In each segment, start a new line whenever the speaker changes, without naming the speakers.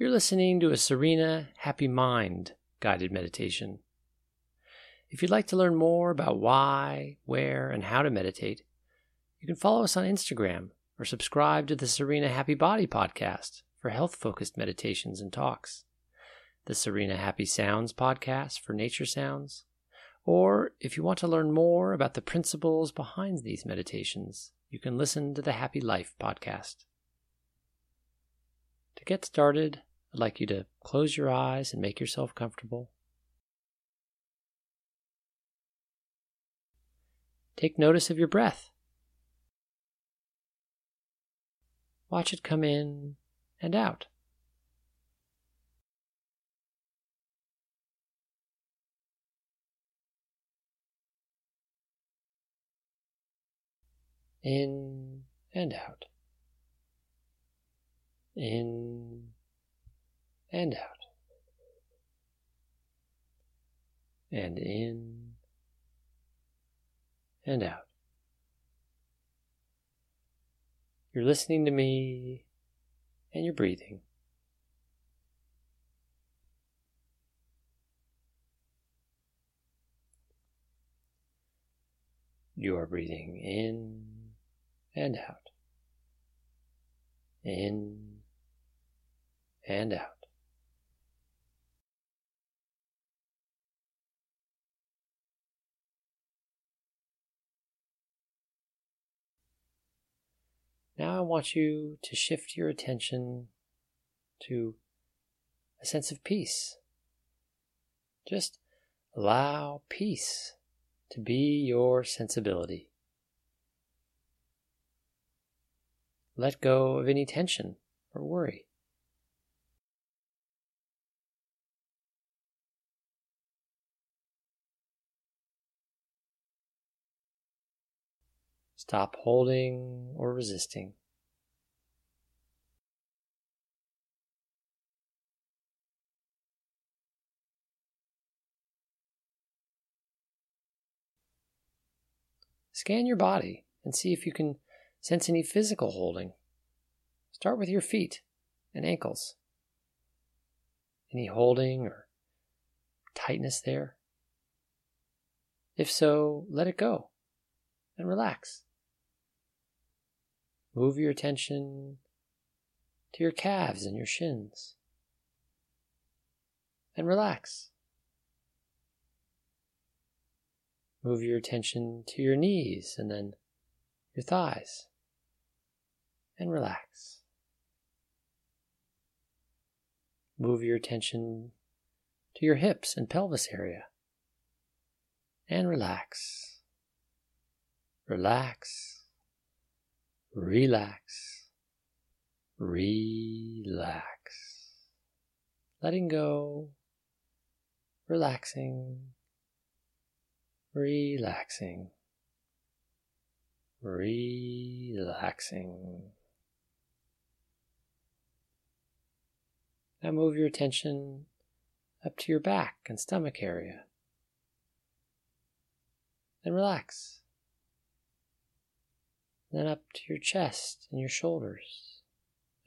You're listening to a Serena Happy Mind guided meditation. If you'd like to learn more about why, where, and how to meditate, you can follow us on Instagram or subscribe to the Serena Happy Body podcast for health focused meditations and talks, the Serena Happy Sounds podcast for nature sounds, or if you want to learn more about the principles behind these meditations, you can listen to the Happy Life podcast. To get started, I'd like you to close your eyes and make yourself comfortable. Take notice of your breath. Watch it come in and out. In and out. In and out. And in and out. You're listening to me and you're breathing. You are breathing in and out. In and out. Now I want you to shift your attention to a sense of peace. Just allow peace to be your sensibility. Let go of any tension or worry. Stop holding or resisting. Scan your body and see if you can sense any physical holding. Start with your feet and ankles. Any holding or tightness there? If so, let it go and relax. Move your attention to your calves and your shins and relax. Move your attention to your knees and then your thighs and relax. Move your attention to your hips and pelvis area and relax. Relax. Relax, relax, letting go, relaxing, relaxing, relaxing. Now move your attention up to your back and stomach area. And relax then up to your chest and your shoulders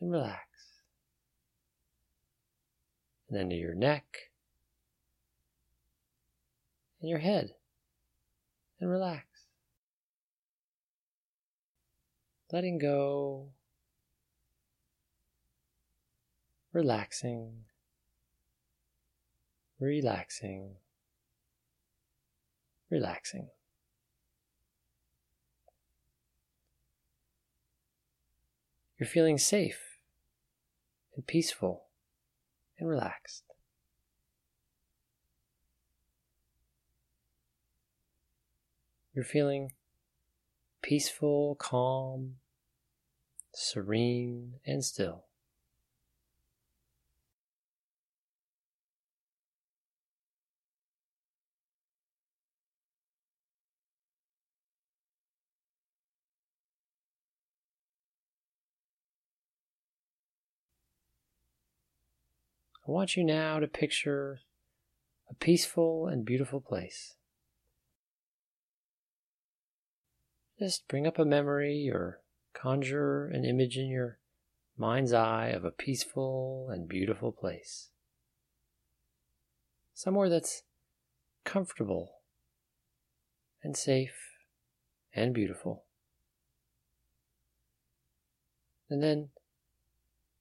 and relax. And then to your neck and your head and relax. Letting go, relaxing, relaxing, relaxing. You're feeling safe and peaceful and relaxed. You're feeling peaceful, calm, serene, and still. I want you now to picture a peaceful and beautiful place. Just bring up a memory or conjure an image in your mind's eye of a peaceful and beautiful place. Somewhere that's comfortable and safe and beautiful. And then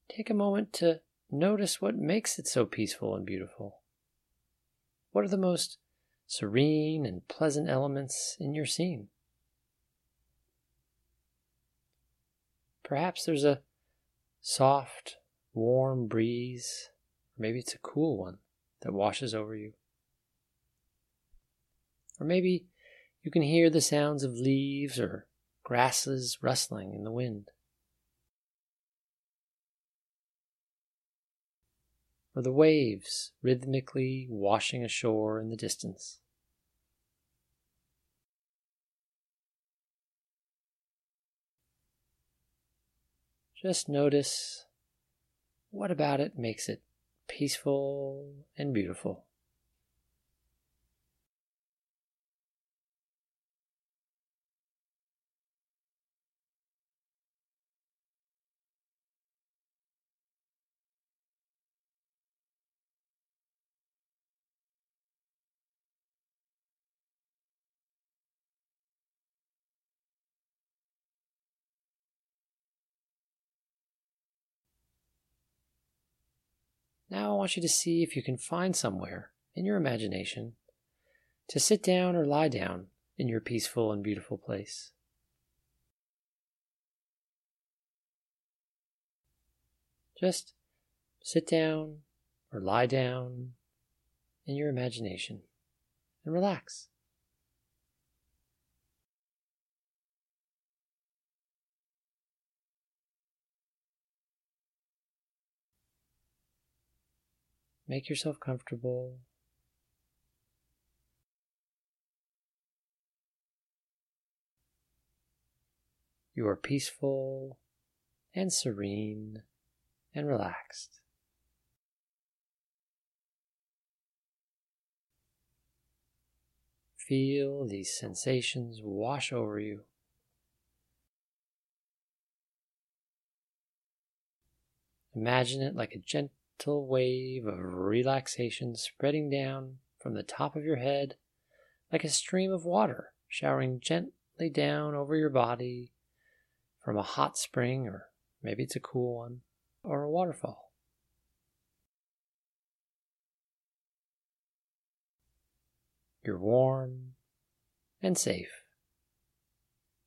take a moment to notice what makes it so peaceful and beautiful. What are the most serene and pleasant elements in your scene? Perhaps there's a soft, warm breeze, or maybe it's a cool one that washes over you. Or maybe you can hear the sounds of leaves or grasses rustling in the wind. Or the waves rhythmically washing ashore in the distance. Just notice what about it makes it peaceful and beautiful. Now I want you to see if you can find somewhere in your imagination to sit down or lie down in your peaceful and beautiful place. Just sit down or lie down in your imagination and relax. Make yourself comfortable. You are peaceful and serene and relaxed. Feel these sensations wash over you. Imagine it like a gentle gentle wave of relaxation spreading down from the top of your head like a stream of water showering gently down over your body from a hot spring, or maybe it's a cool one, or a waterfall. You're warm and safe.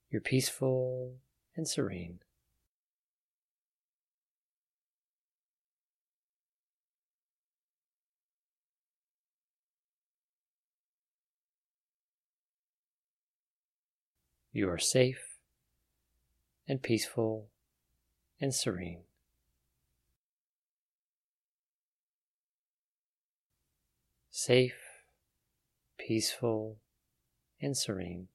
You're peaceful and serene. You are safe and peaceful and serene. Safe, peaceful, and serene.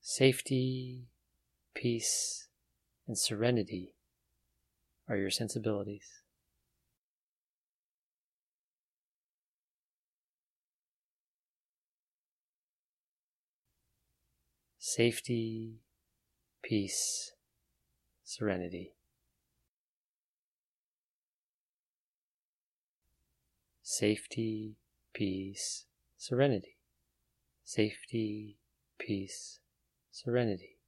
Safety, peace, and serenity are your sensibilities. Safety, peace, serenity. Safety, peace, serenity. Safety, peace, serenity.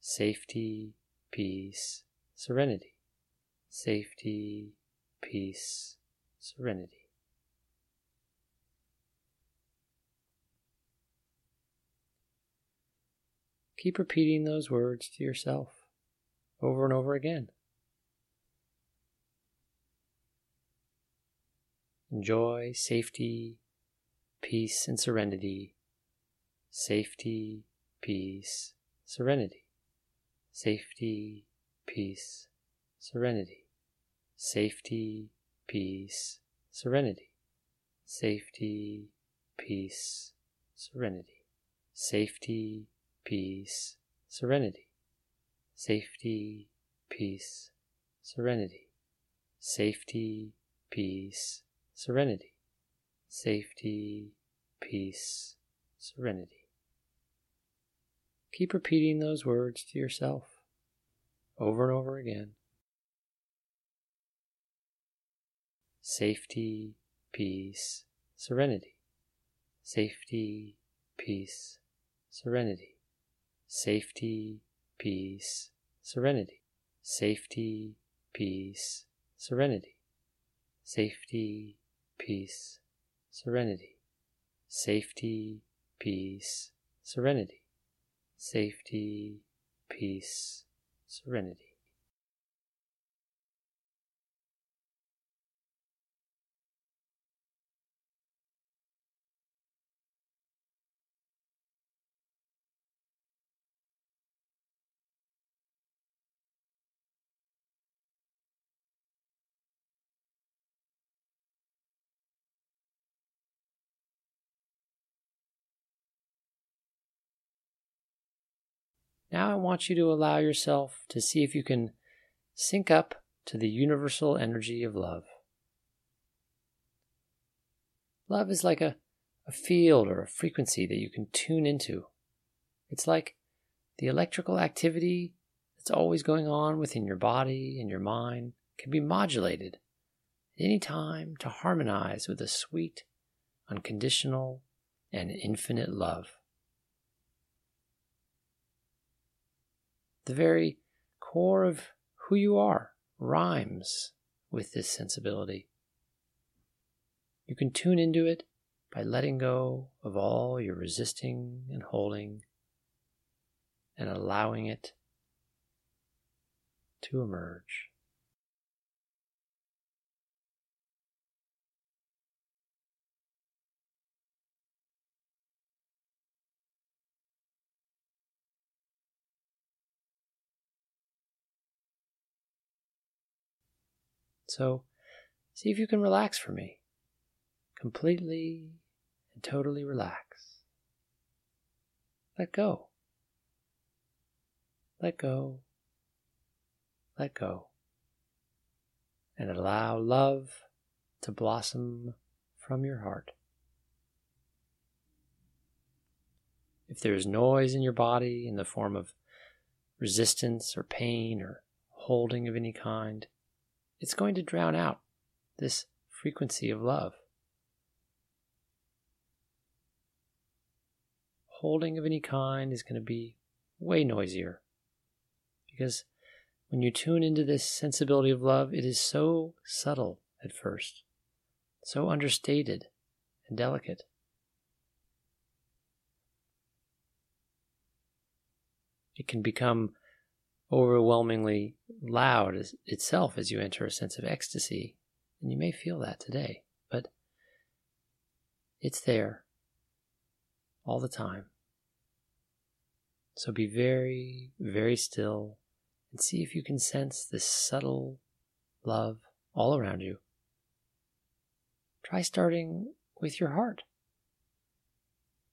Safety, peace, serenity. Safety, peace, serenity. Keep repeating those words to yourself over and over again. Enjoy safety, peace, and serenity. Safety, peace, serenity. Safety, peace, serenity. Safety, peace, serenity. Safety, peace, serenity. Safety, peace, serenity, safety, peace, serenity, safety, peace, serenity, safety, peace, serenity. keep repeating those words to yourself over and over again. Safety, peace, serenity. Safety, peace, serenity. Safety, peace, serenity. Safety, peace, serenity. Safety, peace, serenity. Safety, peace, serenity. Safety, peace, serenity. Now I want you to allow yourself to see if you can sync up to the universal energy of love. Love is like a, a field or a frequency that you can tune into. It's like the electrical activity that's always going on within your body and your mind can be modulated at any time to harmonize with a sweet, unconditional, and infinite love. The very core of who you are rhymes with this sensibility. You can tune into it by letting go of all your resisting and holding and allowing it to emerge. So see if you can relax for me. Completely and totally relax. Let go. Let go. Let go. And allow love to blossom from your heart. If there is noise in your body in the form of resistance or pain or holding of any kind, it's going to drown out this frequency of love. Holding of any kind is going to be way noisier because when you tune into this sensibility of love, it is so subtle at first, so understated and delicate. It can become overwhelmingly loud as itself as you enter a sense of ecstasy. And you may feel that today, but it's there all the time. So be very, very still and see if you can sense this subtle love all around you. Try starting with your heart.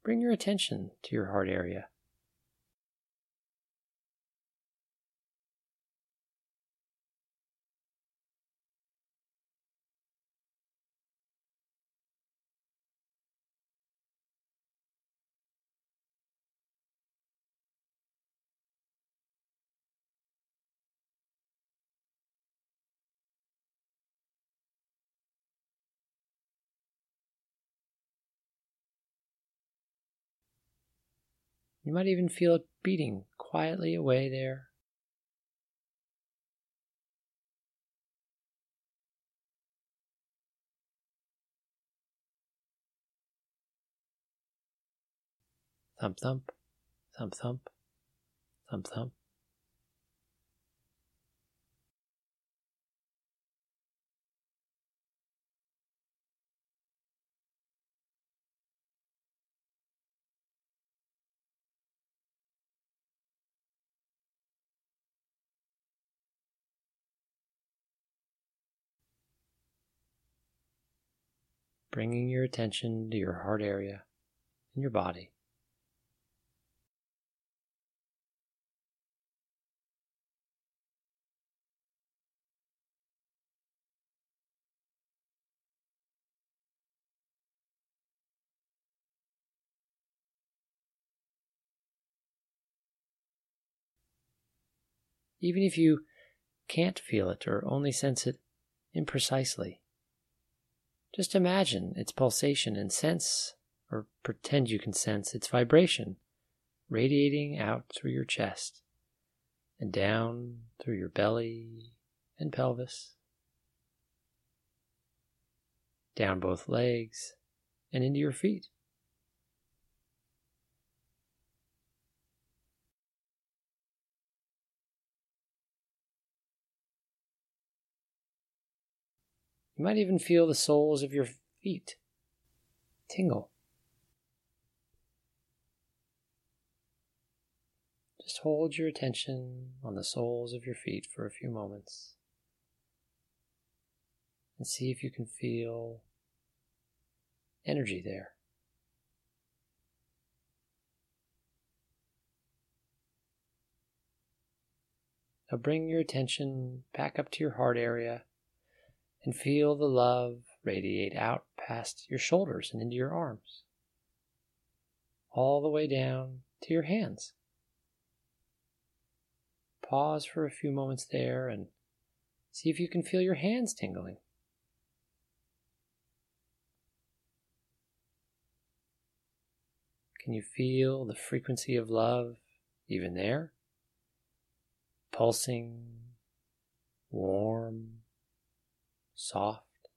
Bring your attention to your heart area. You might even feel it beating quietly away there. Thump, thump, thump, thump, thump, thump. Bringing your attention to your heart area and your body. even if you can't feel it or only sense it imprecisely. Just imagine its pulsation and sense, or pretend you can sense its vibration radiating out through your chest and down through your belly and pelvis, down both legs and into your feet. You might even feel the soles of your feet tingle. Just hold your attention on the soles of your feet for a few moments and see if you can feel energy there. Now bring your attention back up to your heart area and feel the love radiate out past your shoulders and into your arms, all the way down to your hands. Pause for a few moments there and see if you can feel your hands tingling. Can you feel the frequency of love even there? Pulsing, warm, soft,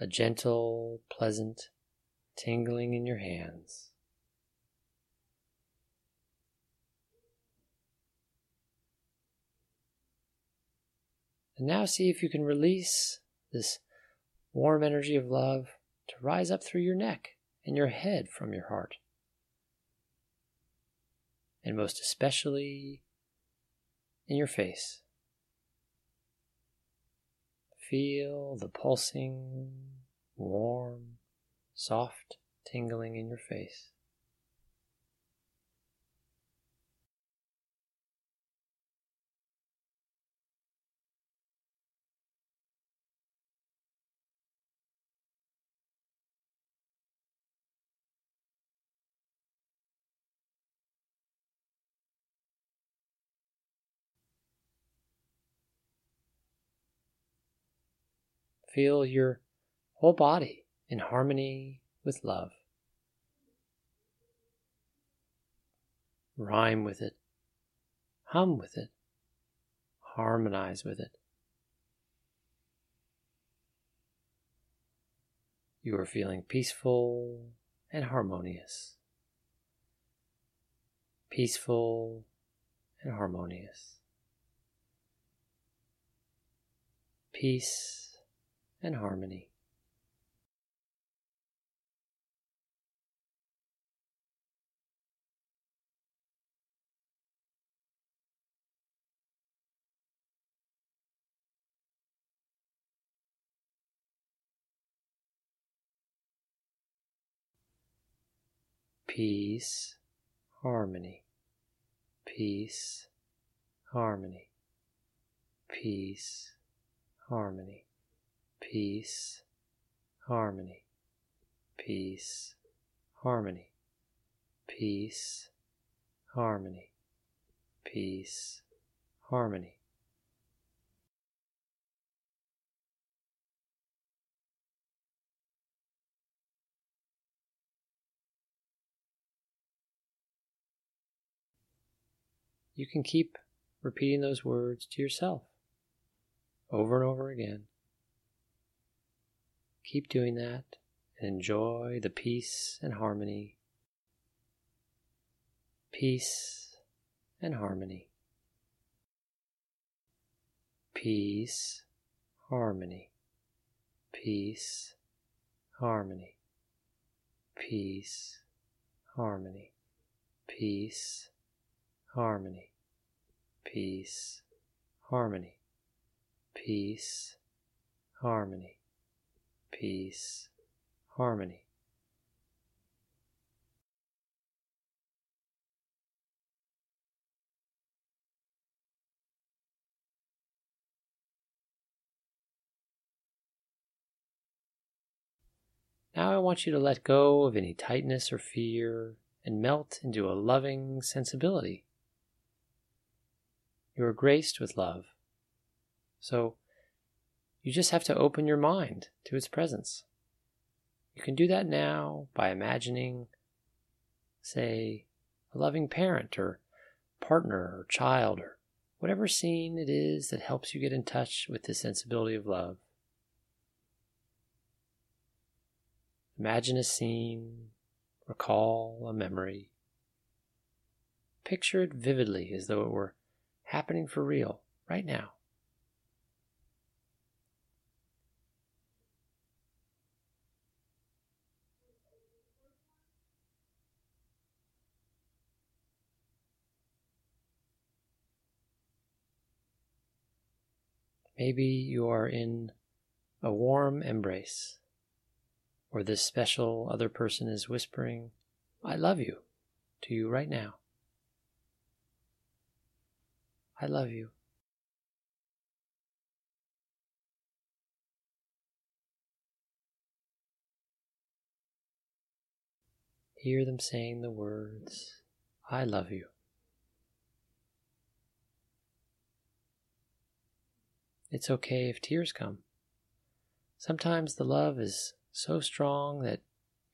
a gentle, pleasant tingling in your hands. And now see if you can release this warm energy of love to rise up through your neck and your head from your heart. And most especially in your face. Feel the pulsing, warm, soft tingling in your face. Feel your whole body in harmony with love. Rhyme with it, hum with it, harmonize with it. You are feeling peaceful and harmonious. Peaceful and harmonious. Peace and harmony. Peace, harmony, peace, harmony, peace, harmony peace, harmony, peace, harmony, peace, harmony, peace, harmony. You can keep repeating those words to yourself over and over again. Keep doing that and enjoy the peace and harmony. Peace and harmony. Peace, harmony. Peace, harmony. Peace, harmony. Peace, harmony. Peace, harmony. Peace, harmony peace, harmony. Now I want you to let go of any tightness or fear and melt into a loving sensibility. You are graced with love. So you just have to open your mind to its presence. You can do that now by imagining, say, a loving parent or partner or child or whatever scene it is that helps you get in touch with the sensibility of love. Imagine a scene, recall a memory. Picture it vividly as though it were happening for real right now. Maybe you are in a warm embrace, or this special other person is whispering, I love you to you right now. I love you. Hear them saying the words, I love you. It's okay if tears come. Sometimes the love is so strong that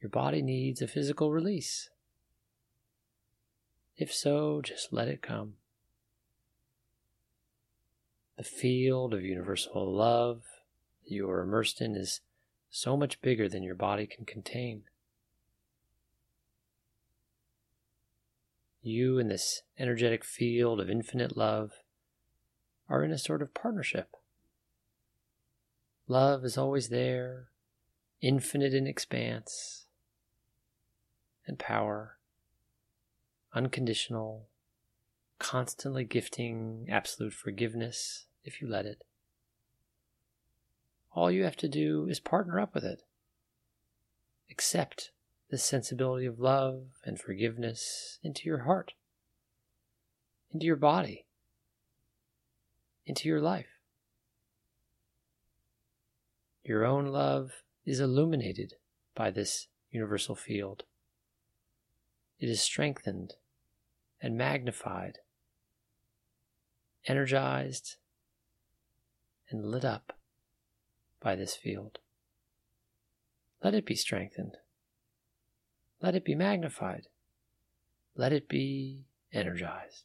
your body needs a physical release. If so, just let it come. The field of universal love that you are immersed in is so much bigger than your body can contain. You and this energetic field of infinite love are in a sort of partnership. Love is always there, infinite in expanse and power, unconditional, constantly gifting absolute forgiveness if you let it. All you have to do is partner up with it. Accept the sensibility of love and forgiveness into your heart, into your body, into your life. Your own love is illuminated by this universal field. It is strengthened and magnified, energized and lit up by this field. Let it be strengthened. Let it be magnified. Let it be energized.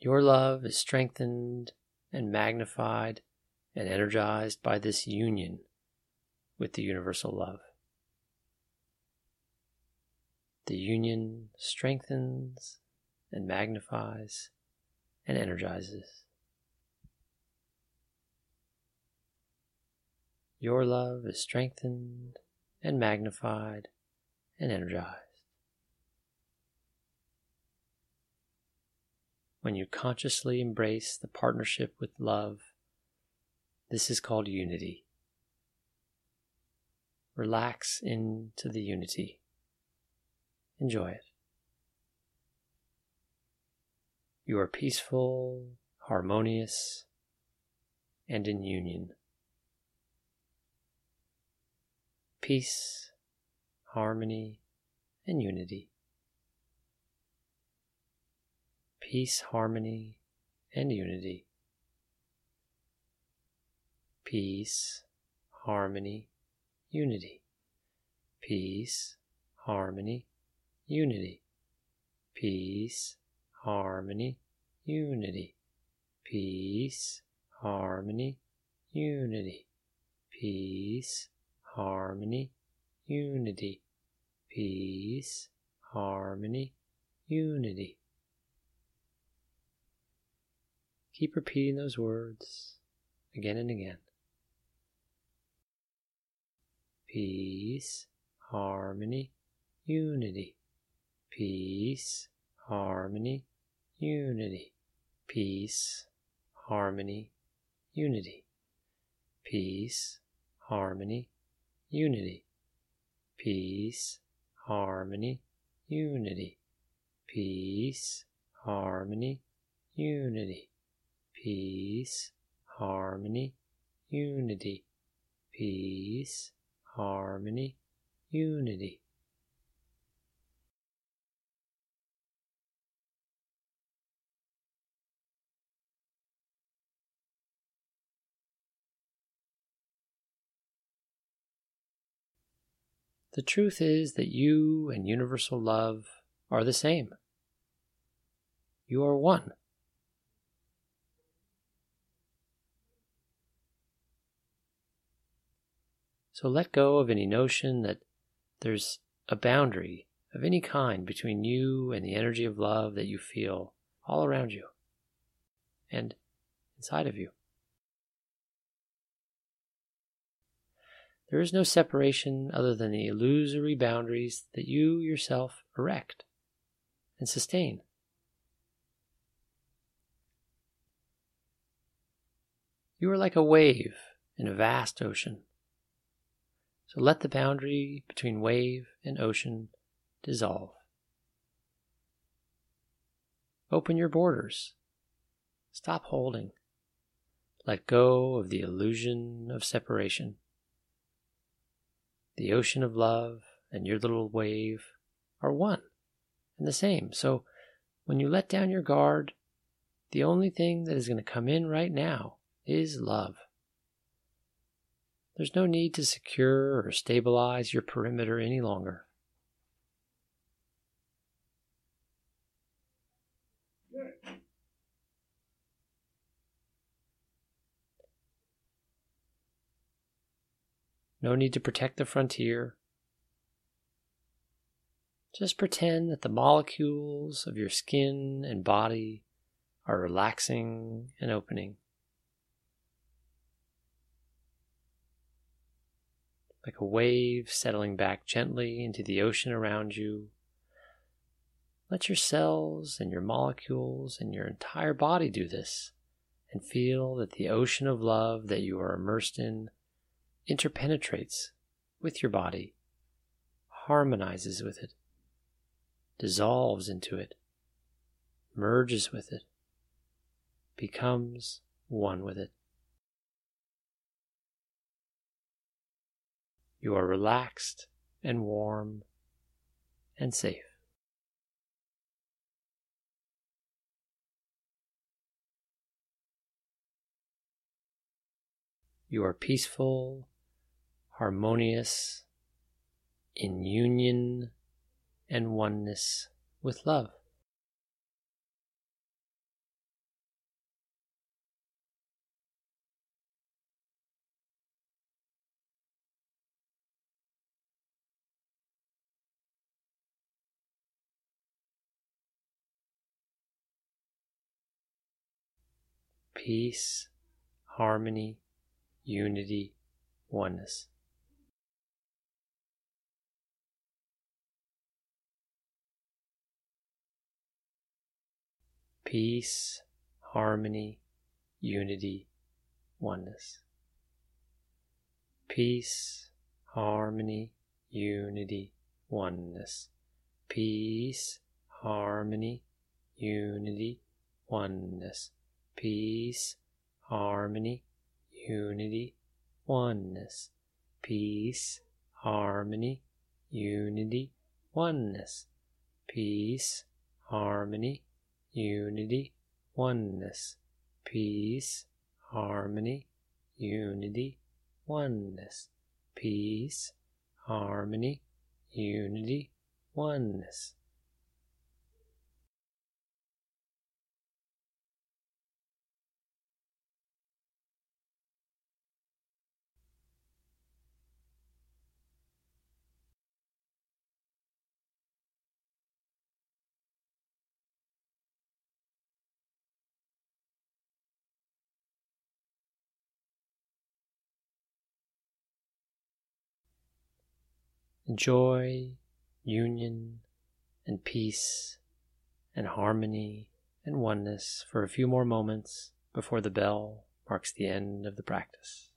Your love is strengthened and magnified and energized by this union with the universal love. The union strengthens and magnifies and energizes. Your love is strengthened and magnified and energized. When you consciously embrace the partnership with love, this is called unity. Relax into the unity. Enjoy it. You are peaceful, harmonious, and in union. Peace, harmony, and unity. Peace, harmony, and unity. Peace, harmony, unity. Peace, harmony, unity. Peace, harmony, unity. Peace, harmony, unity. Peace, harmony, unity. Peace, harmony, unity. Keep repeating those words again and again. Peace, harmony, unity. Peace, harmony, unity. Peace, harmony, unity. Peace, harmony, unity. Peace, harmony, unity. Peace, harmony, unity peace, harmony, unity, peace, harmony, unity. The truth is that you and universal love are the same. You are one. So let go of any notion that there's a boundary of any kind between you and the energy of love that you feel all around you and inside of you. There is no separation other than the illusory boundaries that you yourself erect and sustain. You are like a wave in a vast ocean. So let the boundary between wave and ocean dissolve. Open your borders. Stop holding. Let go of the illusion of separation. The ocean of love and your little wave are one and the same. So when you let down your guard, the only thing that is going to come in right now is love. There's no need to secure or stabilize your perimeter any longer. No need to protect the frontier. Just pretend that the molecules of your skin and body are relaxing and opening. Like a wave settling back gently into the ocean around you. Let your cells and your molecules and your entire body do this and feel that the ocean of love that you are immersed in interpenetrates with your body, harmonizes with it, dissolves into it, merges with it, becomes one with it. You are relaxed and warm and safe. You are peaceful harmonious, in union and oneness with love. Peace, harmony, unity, oneness. peace, harmony, unity, oneness. Peace, harmony, unity, oneness. Peace, harmony, unity, oneness. Peace, harmony, unity, oneness. Peace, harmony, unity, oneness. Peace, harmony, unity, oneness, peace, harmony, unity, oneness, peace, harmony, unity, oneness. Joy, union, and peace, and harmony and oneness for a few more moments before the bell marks the end of the practice.